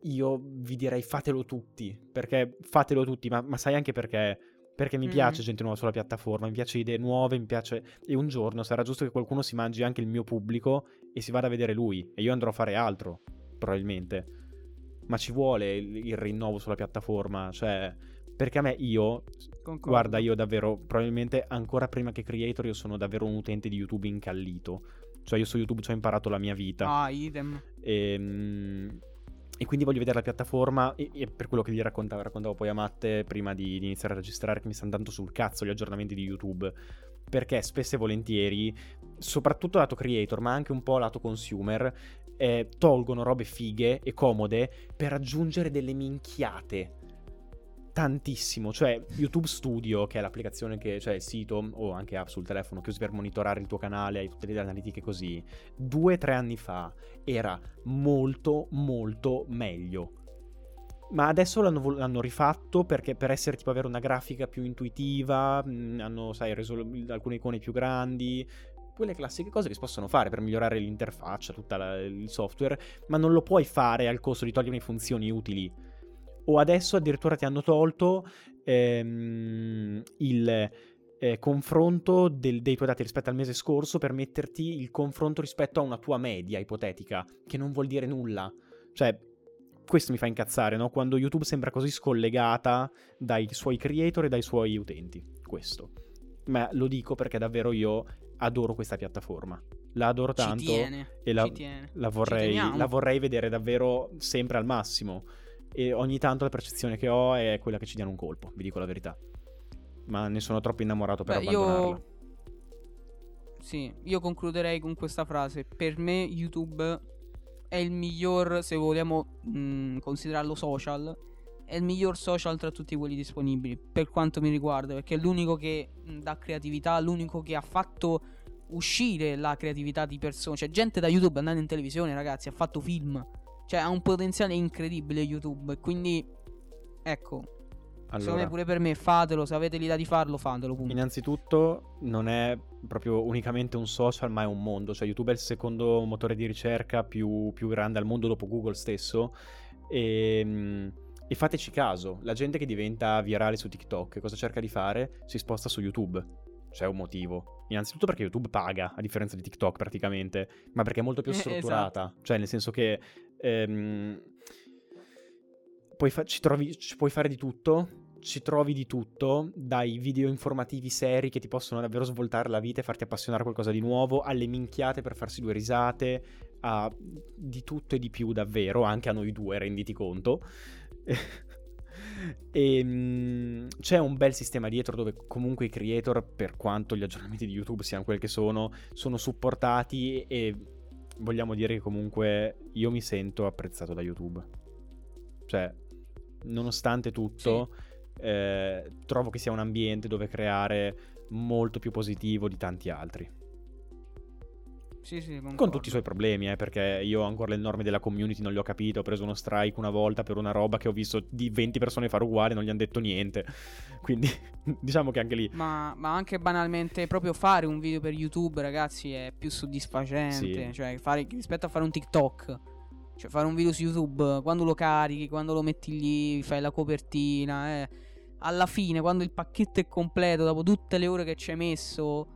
io vi direi fatelo tutti, perché fatelo tutti, ma, ma sai anche perché? Perché mi Mm. piace gente nuova sulla piattaforma, mi piace idee nuove, mi piace... E un giorno sarà giusto che qualcuno si mangi anche il mio pubblico e si vada a vedere lui. E io andrò a fare altro, probabilmente. Ma ci vuole il, il rinnovo sulla piattaforma, cioè... Perché a me io... Concordo. Guarda, io davvero, probabilmente ancora prima che creator, io sono davvero un utente di YouTube incallito. Cioè io su YouTube ci ho imparato la mia vita. Ah, idem. E, mm, e quindi voglio vedere la piattaforma e, e per quello che gli raccontavo, raccontavo poi a Matte prima di, di iniziare a registrare che mi stanno dando sul cazzo gli aggiornamenti di YouTube. Perché spesso e volentieri, soprattutto lato creator ma anche un po' lato consumer, eh, tolgono robe fighe e comode per aggiungere delle minchiate tantissimo. Cioè, YouTube Studio, che è l'applicazione che, cioè il sito o anche app sul telefono che usi per monitorare il tuo canale, hai tutte le analitiche così, due o tre anni fa era molto, molto meglio. Ma adesso l'hanno, l'hanno, rifatto perché per essere tipo avere una grafica più intuitiva, mm, hanno, sai, reso alcune icone più grandi, quelle classiche cose che si possono fare per migliorare l'interfaccia, tutto il software, ma non lo puoi fare al costo di togliere funzioni utili o adesso addirittura ti hanno tolto ehm, il eh, confronto del, dei tuoi dati rispetto al mese scorso per metterti il confronto rispetto a una tua media ipotetica, che non vuol dire nulla. Cioè, questo mi fa incazzare, no? Quando YouTube sembra così scollegata dai suoi creator e dai suoi utenti. Questo. Ma lo dico perché davvero io adoro questa piattaforma. La adoro tanto tiene, e la, la, vorrei, la vorrei vedere davvero sempre al massimo e ogni tanto la percezione che ho è quella che ci diano un colpo, vi dico la verità. Ma ne sono troppo innamorato per Beh, abbandonarla. Io... Sì, io concluderei con questa frase. Per me YouTube è il miglior, se vogliamo mh, mm, considerarlo social, è il miglior social tra tutti quelli disponibili, per quanto mi riguarda, perché è l'unico che mm, dà creatività, l'unico che ha fatto uscire la creatività di persone. C'è gente da YouTube andando in televisione, ragazzi, ha fatto film cioè ha un potenziale incredibile YouTube. Quindi, ecco. Allora, secondo me pure per me fatelo, se avete l'idea di farlo, fatelo. Punto. Innanzitutto non è proprio unicamente un social, ma è un mondo. Cioè YouTube è il secondo motore di ricerca più, più grande al mondo dopo Google stesso. E, ehm, e fateci caso, la gente che diventa virale su TikTok, cosa cerca di fare? Si sposta su YouTube c'è un motivo. Innanzitutto perché YouTube paga, a differenza di TikTok praticamente, ma perché è molto più strutturata. esatto. Cioè, nel senso che ehm, puoi, fa- ci trovi, ci puoi fare di tutto, ci trovi di tutto, dai video informativi seri che ti possono davvero svoltare la vita e farti appassionare a qualcosa di nuovo, alle minchiate per farsi due risate, a di tutto e di più davvero, anche a noi due, renditi conto. e mh, c'è un bel sistema dietro dove comunque i creator, per quanto gli aggiornamenti di YouTube siano quelli che sono, sono supportati e vogliamo dire che comunque io mi sento apprezzato da YouTube. Cioè, nonostante tutto, sì. eh, trovo che sia un ambiente dove creare molto più positivo di tanti altri. Sì, sì, con tutti i suoi problemi, eh, perché io ancora le norme della community non le ho capite. Ho preso uno strike una volta per una roba che ho visto di 20 persone fare uguale, non gli hanno detto niente. Quindi diciamo che anche lì. Ma, ma, anche banalmente, proprio fare un video per YouTube, ragazzi, è più soddisfacente. Sì. Cioè, fare, rispetto a fare un TikTok. Cioè, fare un video su YouTube, quando lo carichi, quando lo metti lì, fai la copertina, eh. Alla fine, quando il pacchetto è completo, dopo tutte le ore che ci hai messo,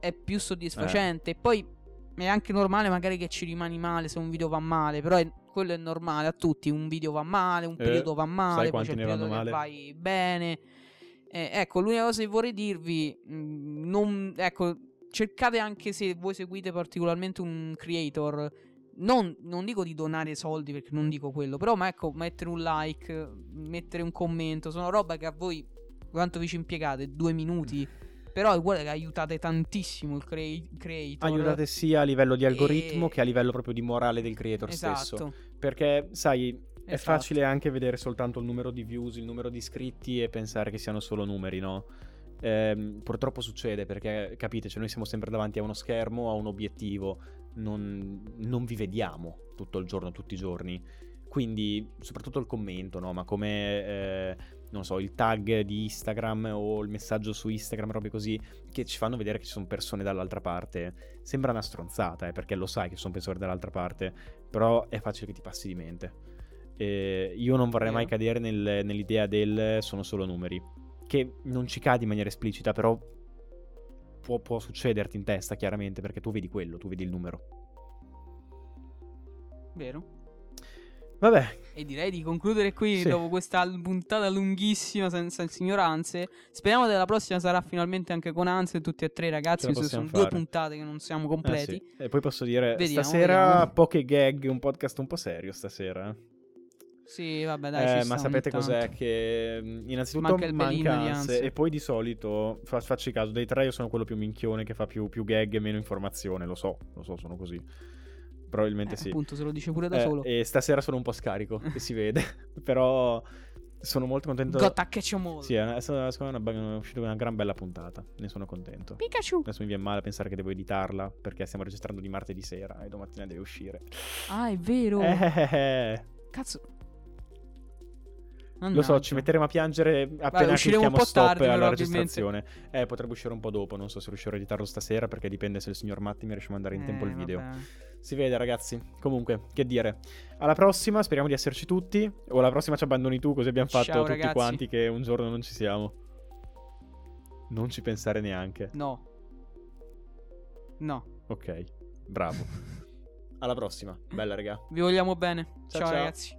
è più soddisfacente. E poi è anche normale magari che ci rimani male se un video va male, però è, quello è normale a tutti, un video va male, un eh, periodo va male, poi c'è il periodo che vai bene. Eh, ecco, l'unica cosa che vorrei dirvi, mm, non, ecco, cercate anche se voi seguite particolarmente un creator, non, non, dico di donare soldi perché non dico quello, però ma ecco, mettere un like, mettere un commento, sono roba che a voi quanto vi ci impiegate? Due minuti? Però guarda che aiutate tantissimo il crea- creator. Aiutate sia a livello di algoritmo e... che a livello proprio di morale del creator esatto. stesso. Perché, sai, è esatto. facile anche vedere soltanto il numero di views, il numero di iscritti e pensare che siano solo numeri, no? Eh, purtroppo succede perché, capite, cioè noi siamo sempre davanti a uno schermo, a un obiettivo, non, non vi vediamo tutto il giorno, tutti i giorni. Quindi, soprattutto il commento, no? Ma come eh, non so, il tag di Instagram o il messaggio su Instagram, robe così, che ci fanno vedere che ci sono persone dall'altra parte. Sembra una stronzata, eh, perché lo sai che ci sono persone dall'altra parte, però è facile che ti passi di mente. E io non vorrei mai cadere nel, nell'idea del sono solo numeri, che non ci cadi in maniera esplicita, però può, può succederti in testa, chiaramente, perché tu vedi quello, tu vedi il numero. Vero. Vabbè. E direi di concludere qui sì. dopo questa puntata lunghissima senza ignoranze. Speriamo che la prossima sarà finalmente anche con Anze tutti e tre ragazzi. Queste sono fare. due puntate che non siamo completi. Eh sì. E poi posso dire, vediamo, stasera vediamo. poche gag, un podcast un po' serio stasera. Sì, vabbè, dai, Eh, ma sapete cos'è? Che innanzitutto Manca il mancanze ansia. e poi di solito, fa- facci caso, dei tre io sono quello più minchione che fa più, più gag e meno informazione, lo so, lo so, sono così. Probabilmente Eh, sì. Appunto, se lo dice pure da Eh, solo. e stasera sono un po' scarico, che si vede, però sono molto contento. Gotta catch 'em all. Sì, è, stata- secondo me è una- uscita una gran bella puntata, ne sono contento. Pikachu. Adesso mi viene male a pensare che devo editarla perché stiamo registrando di martedì sera e domattina deve uscire. Ah, è vero. Eh, eh, Cazzo. Lo so, ci metteremo a piangere appena usciremo un po' stop tardi, alla registrazione. Eh, potrebbe uscire un po' dopo, non so se riuscirò a editarlo stasera perché dipende se il signor Matti mi riesce a mandare in tempo Eh, il video. vabbè. Si vede ragazzi. Comunque, che dire. Alla prossima, speriamo di esserci tutti. O alla prossima ci abbandoni tu, così abbiamo fatto Ciao, tutti ragazzi. quanti che un giorno non ci siamo. Non ci pensare neanche. No. No. Ok, bravo. Alla prossima. Bella, raga. Vi vogliamo bene. Ciao, ciao ciao. ragazzi.